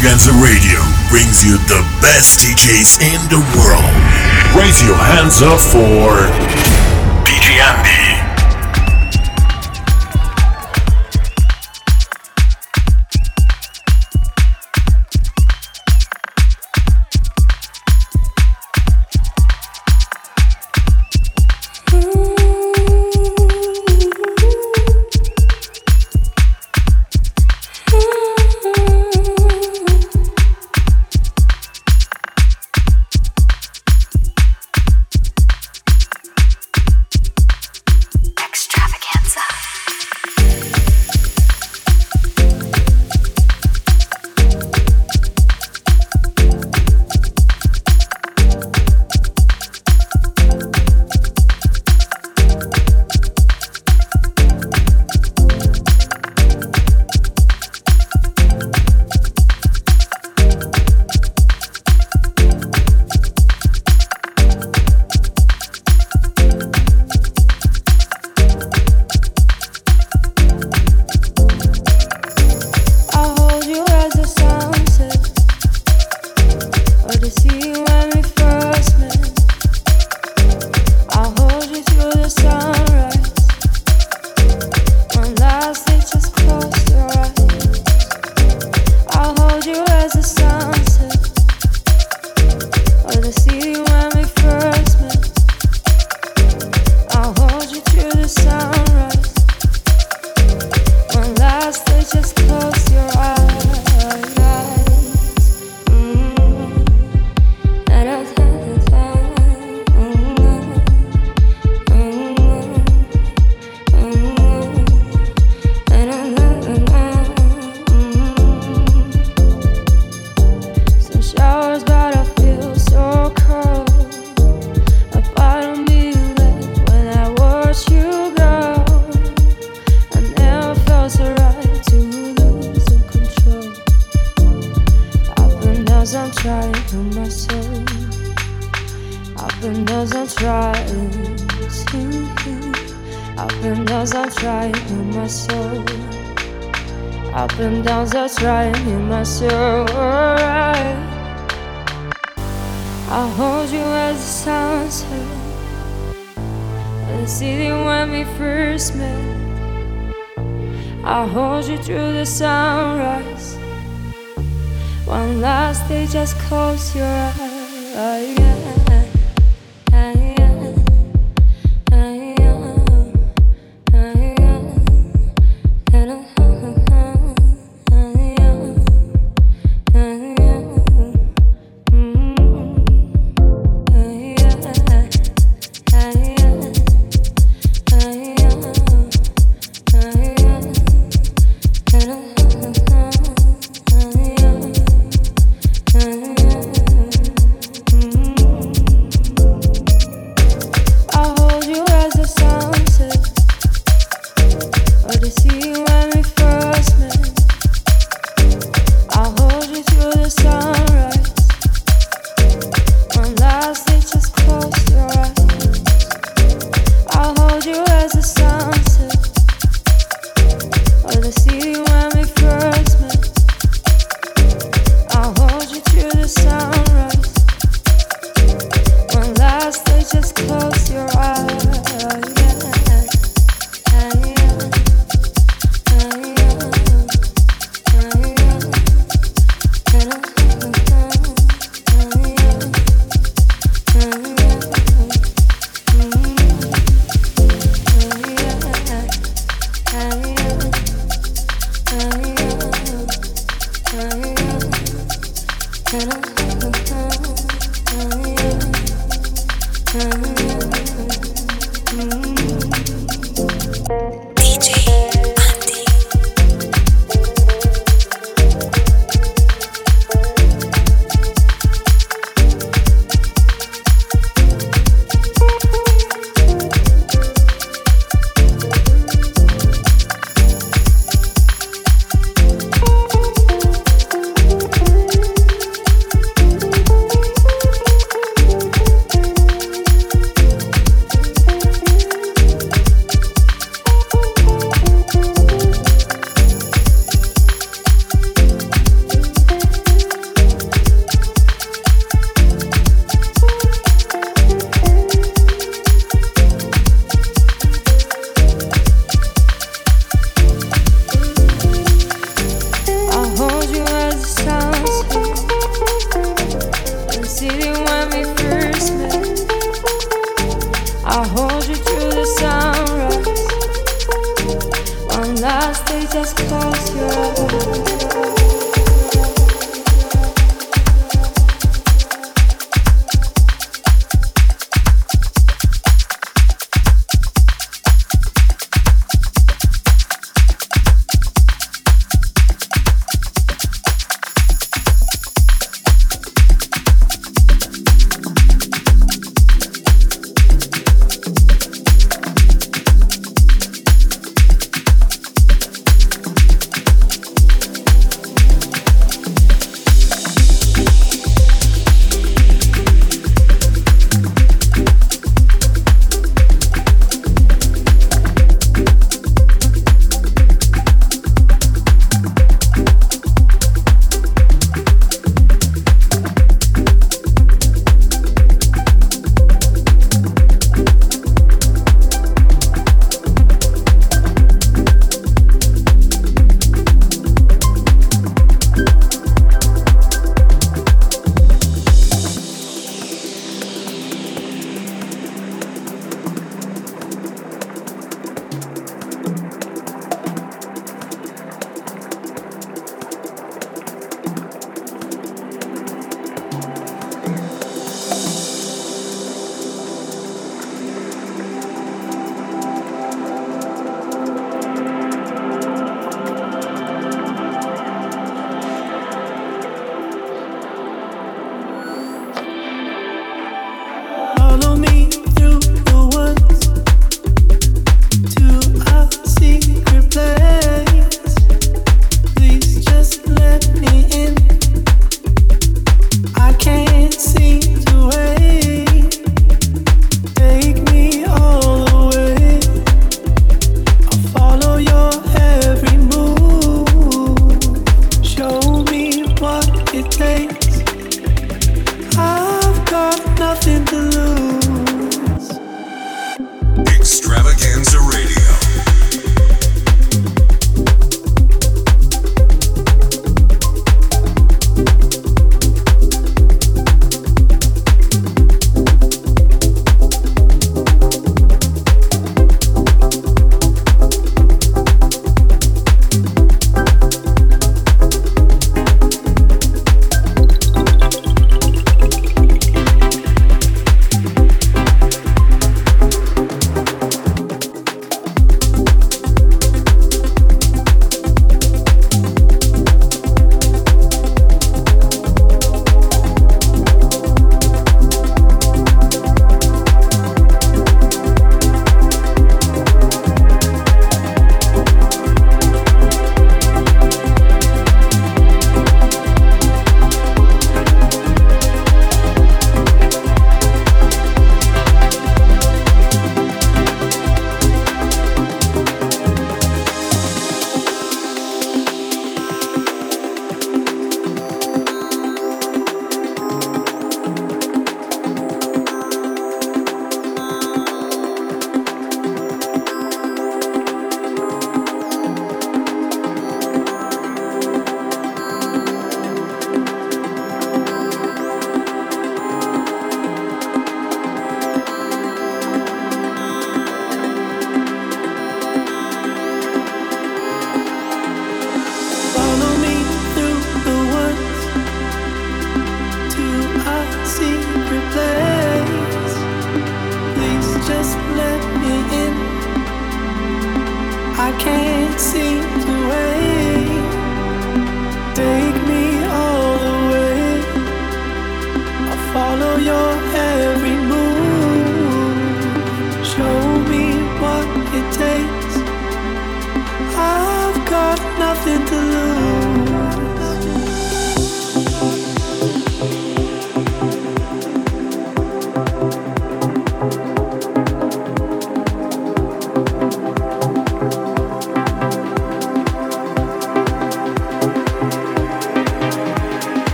Extravaganza Radio brings you the best DJs in the world. Raise your hands up for DJ Andy.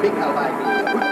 big LIB.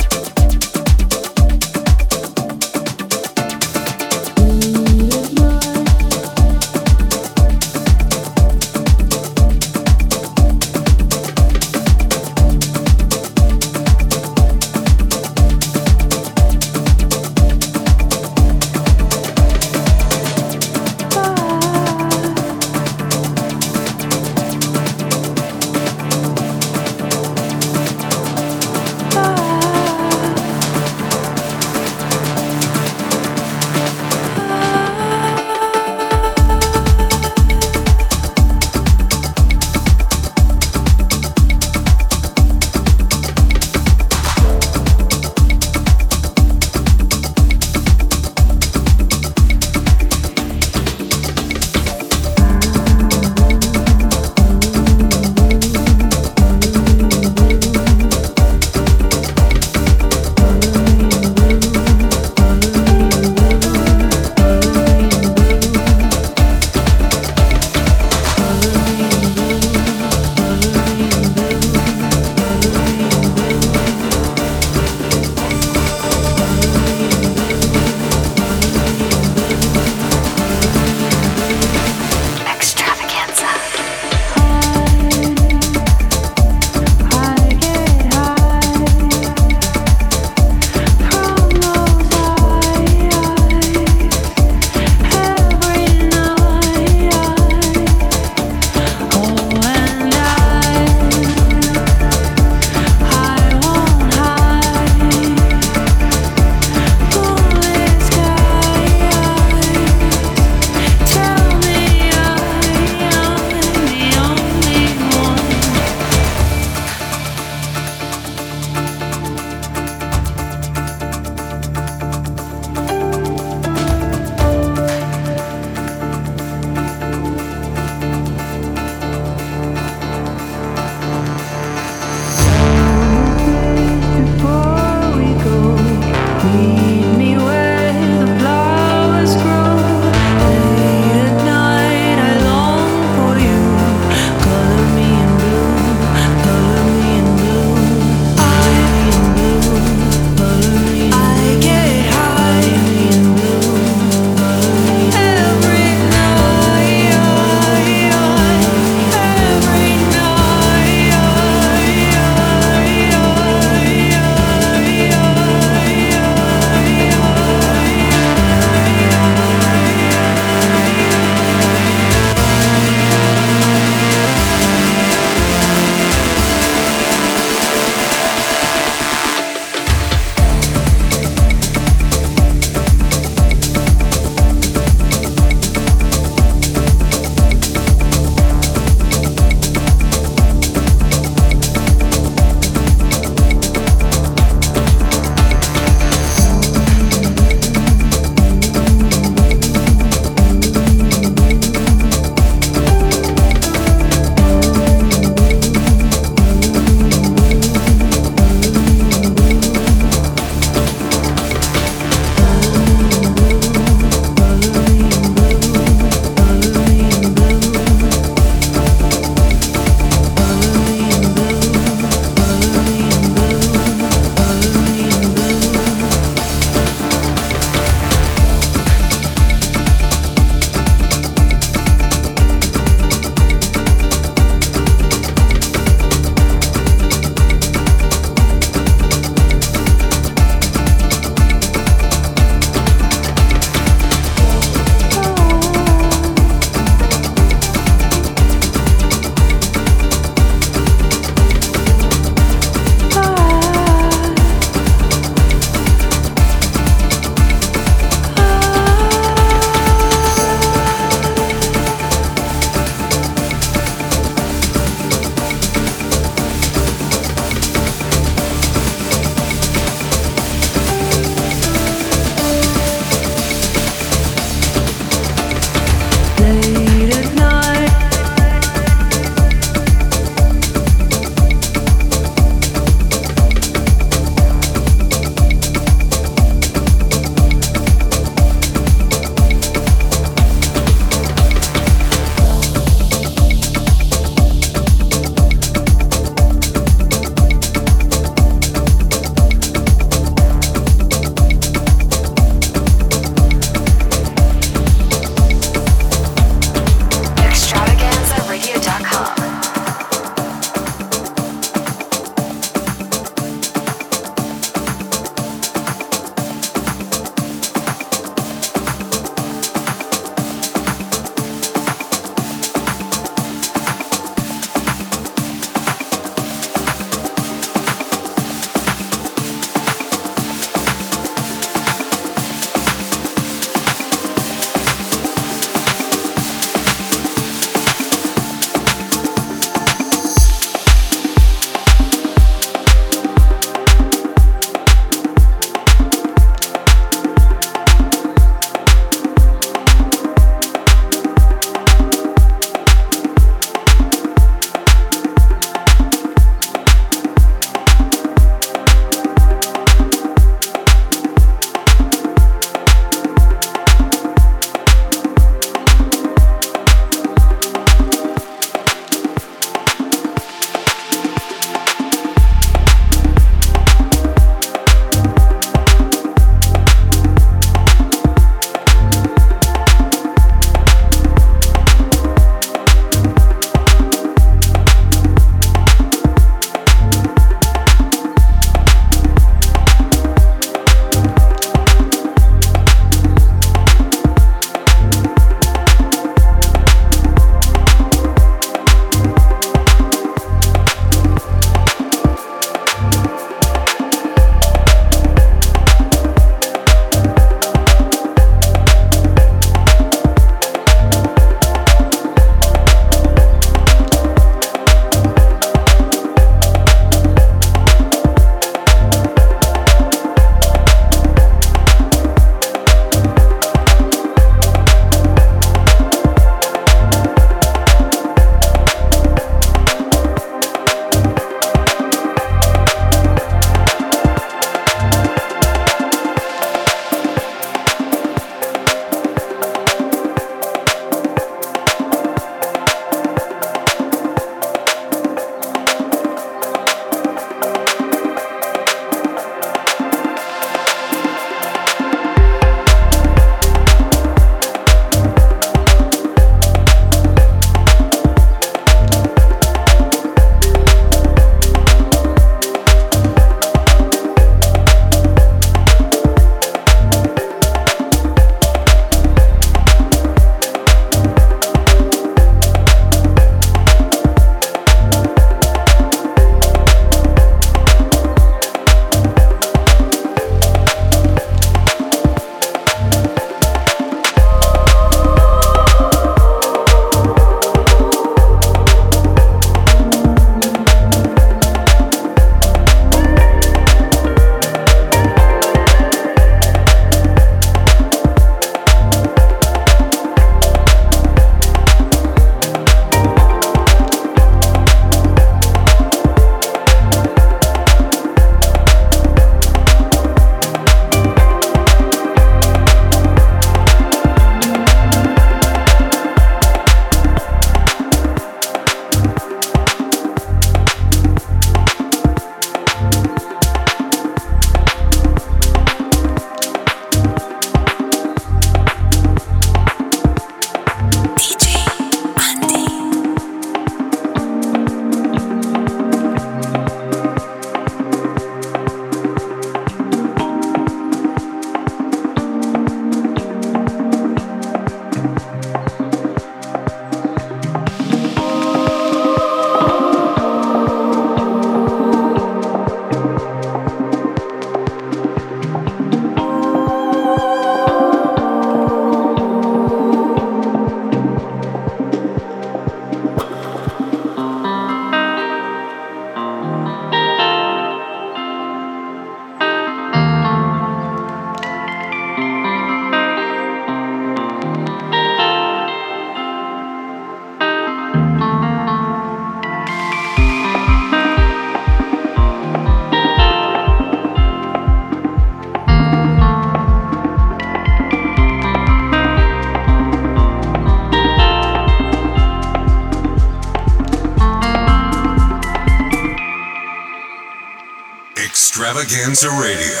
Extravaganza Radio.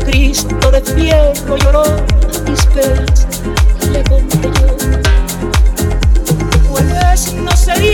Cristo de lloró mis penas, le conté yo. Pues no sería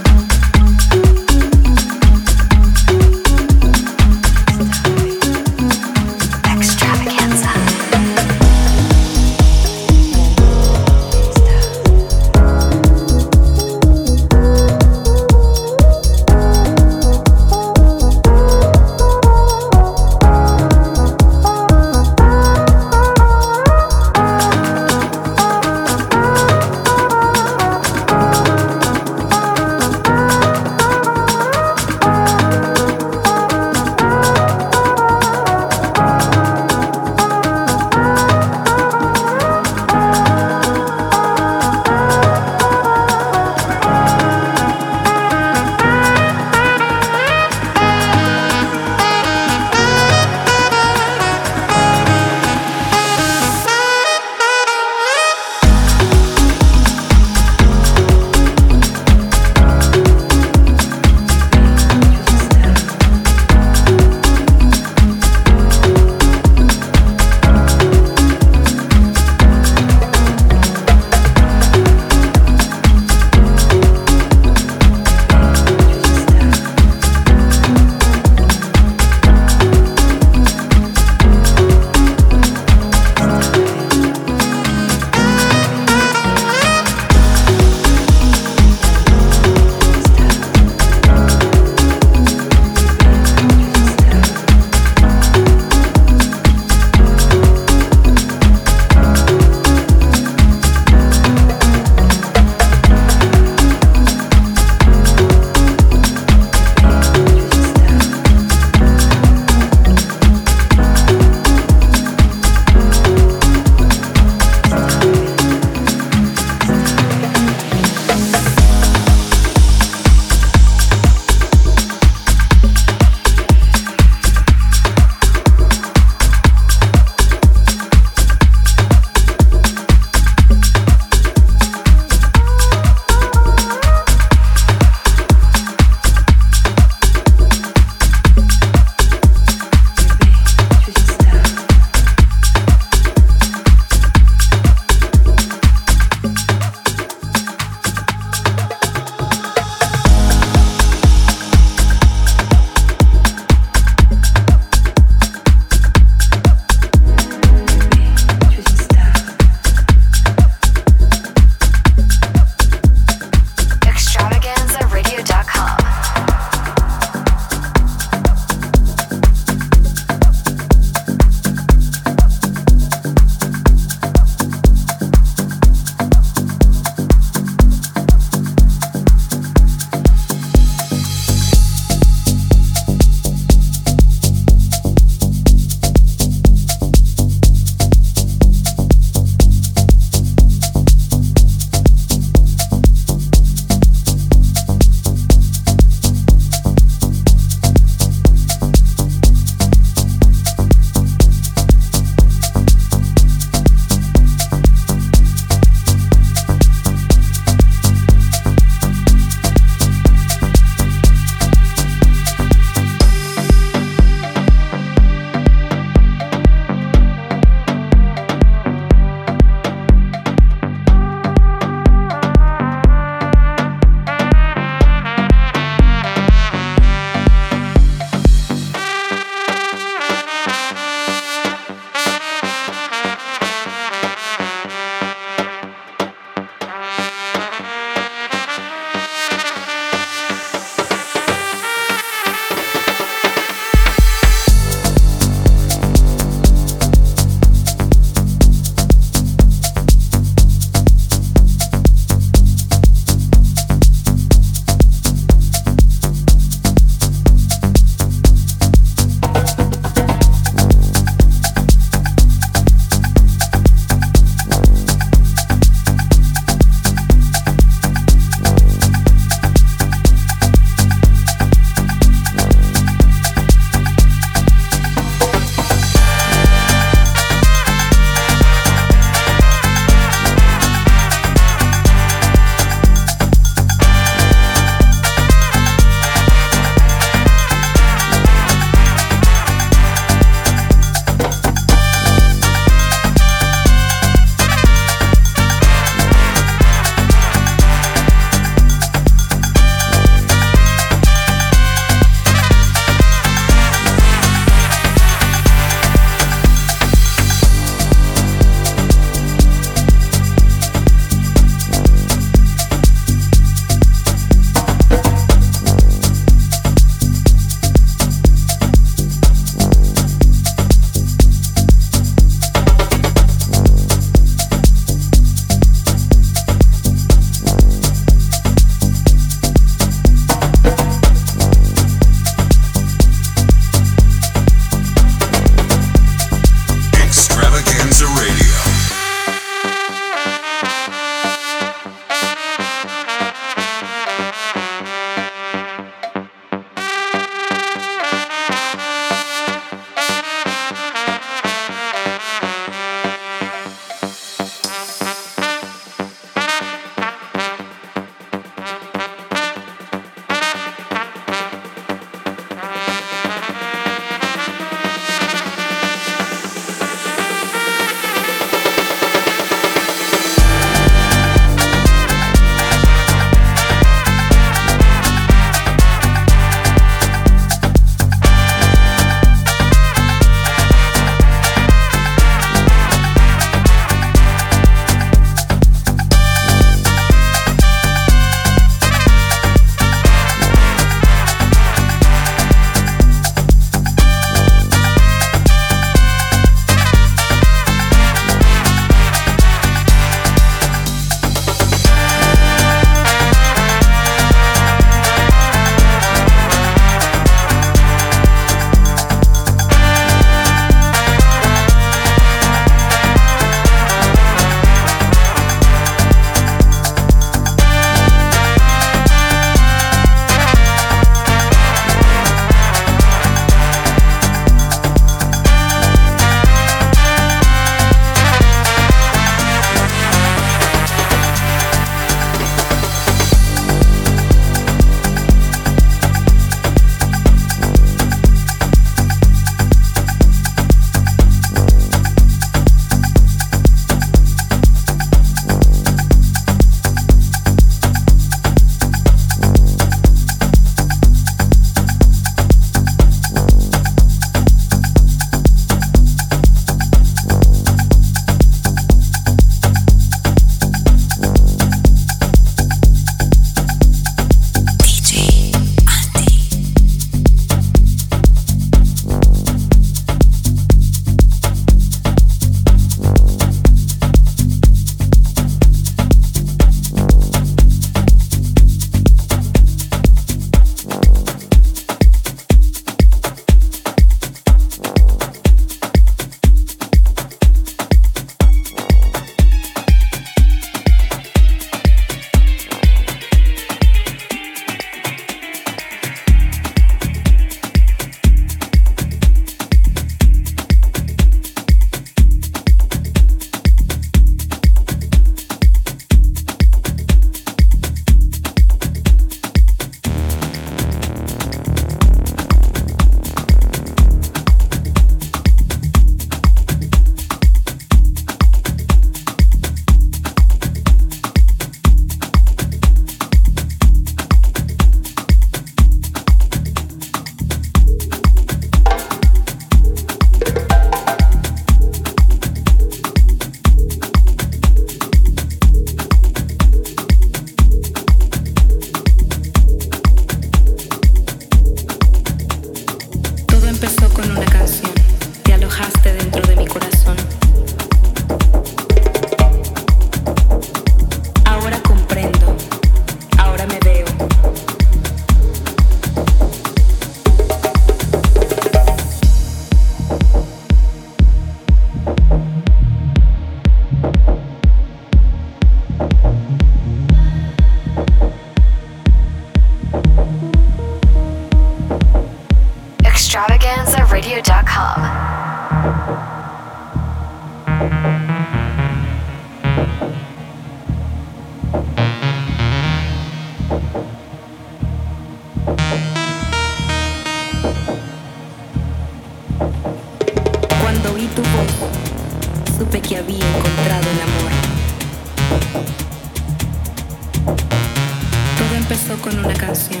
con una canción,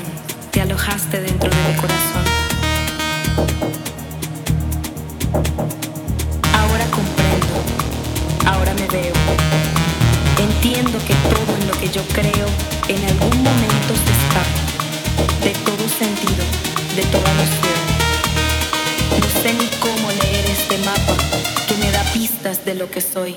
te alojaste dentro de mi corazón. Ahora comprendo, ahora me veo. Entiendo que todo en lo que yo creo en algún momento se escapa, de todo sentido, de toda noción. No sé ni cómo leer este mapa que me da pistas de lo que soy.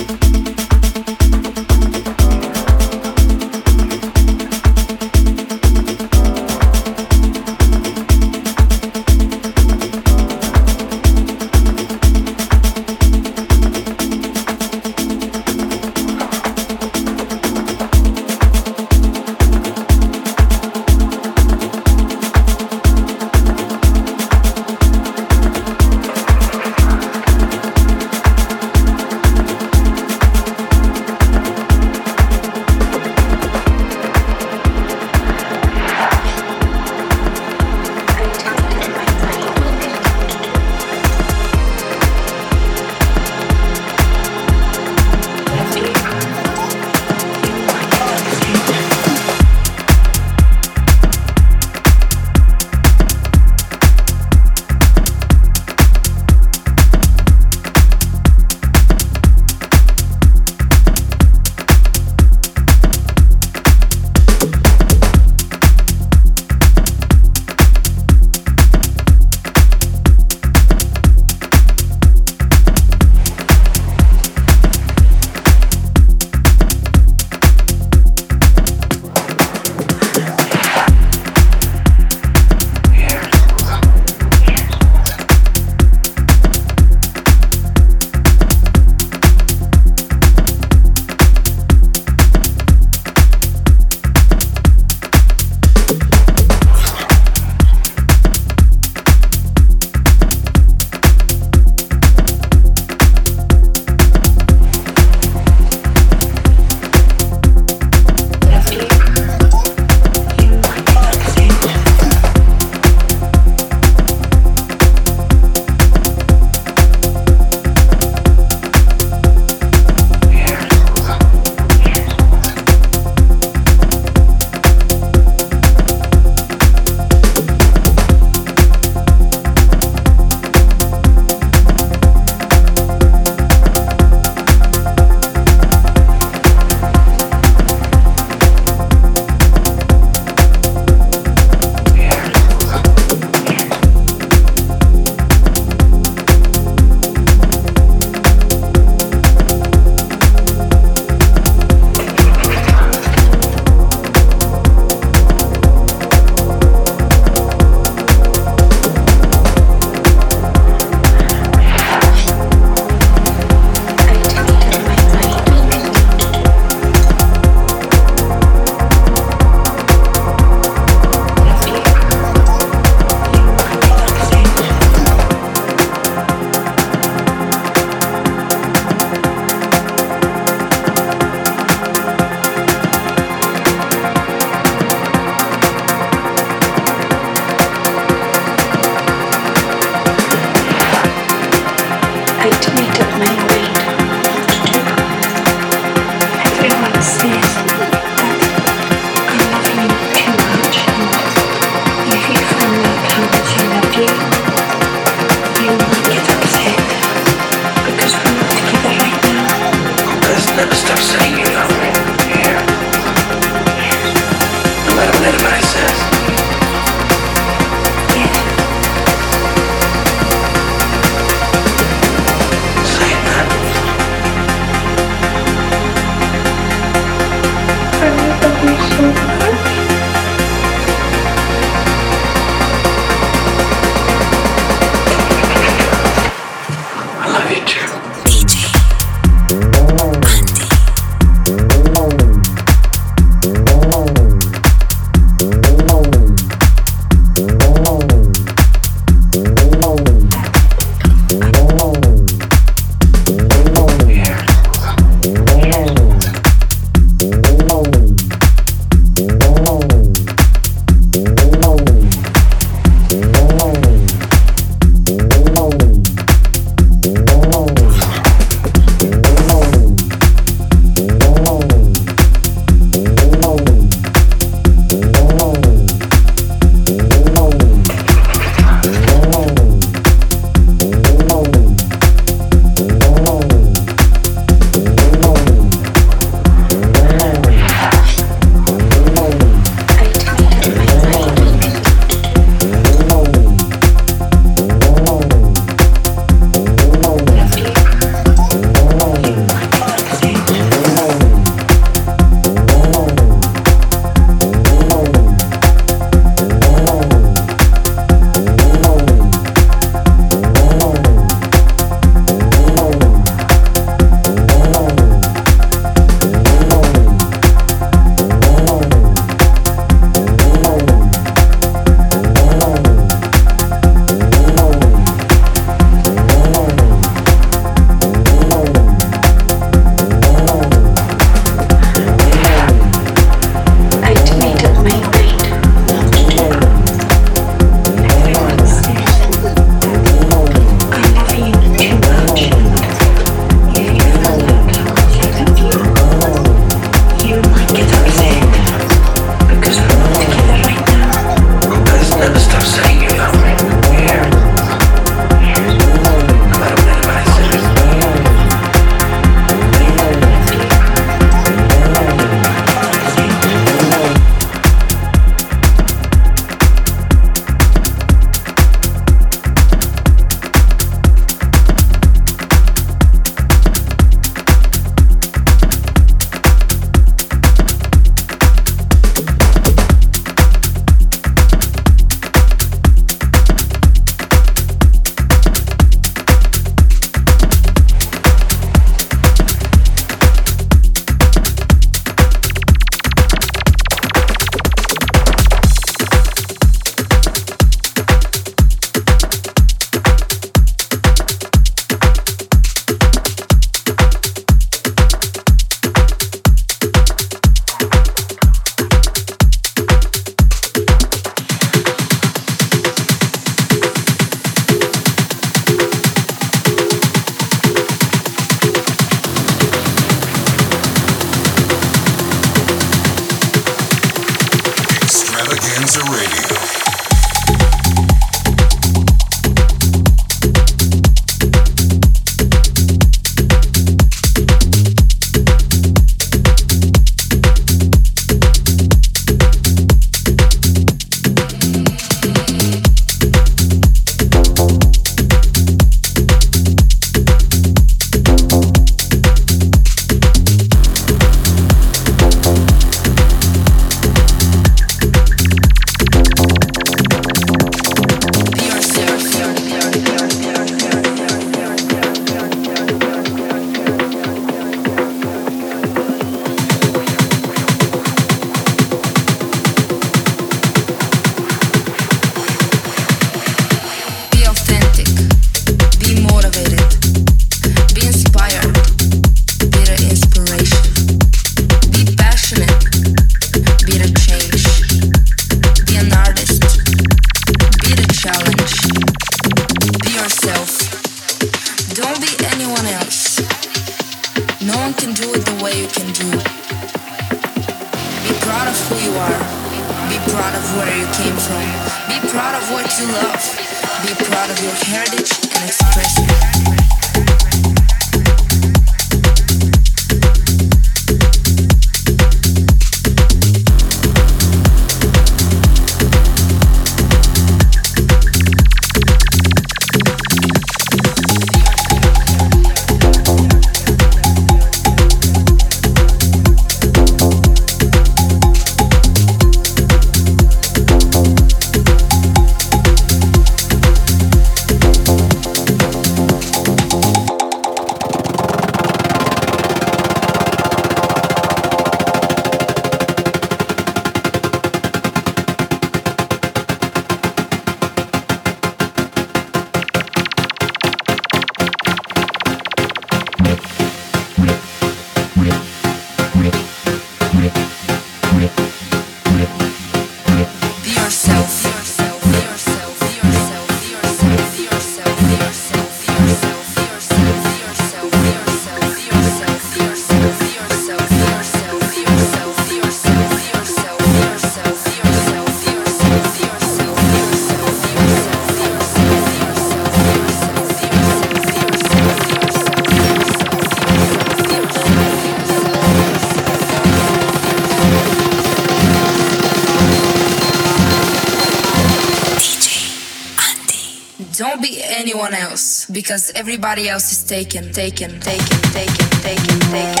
Because everybody else is taken, taken, taken, taken, taken, taken.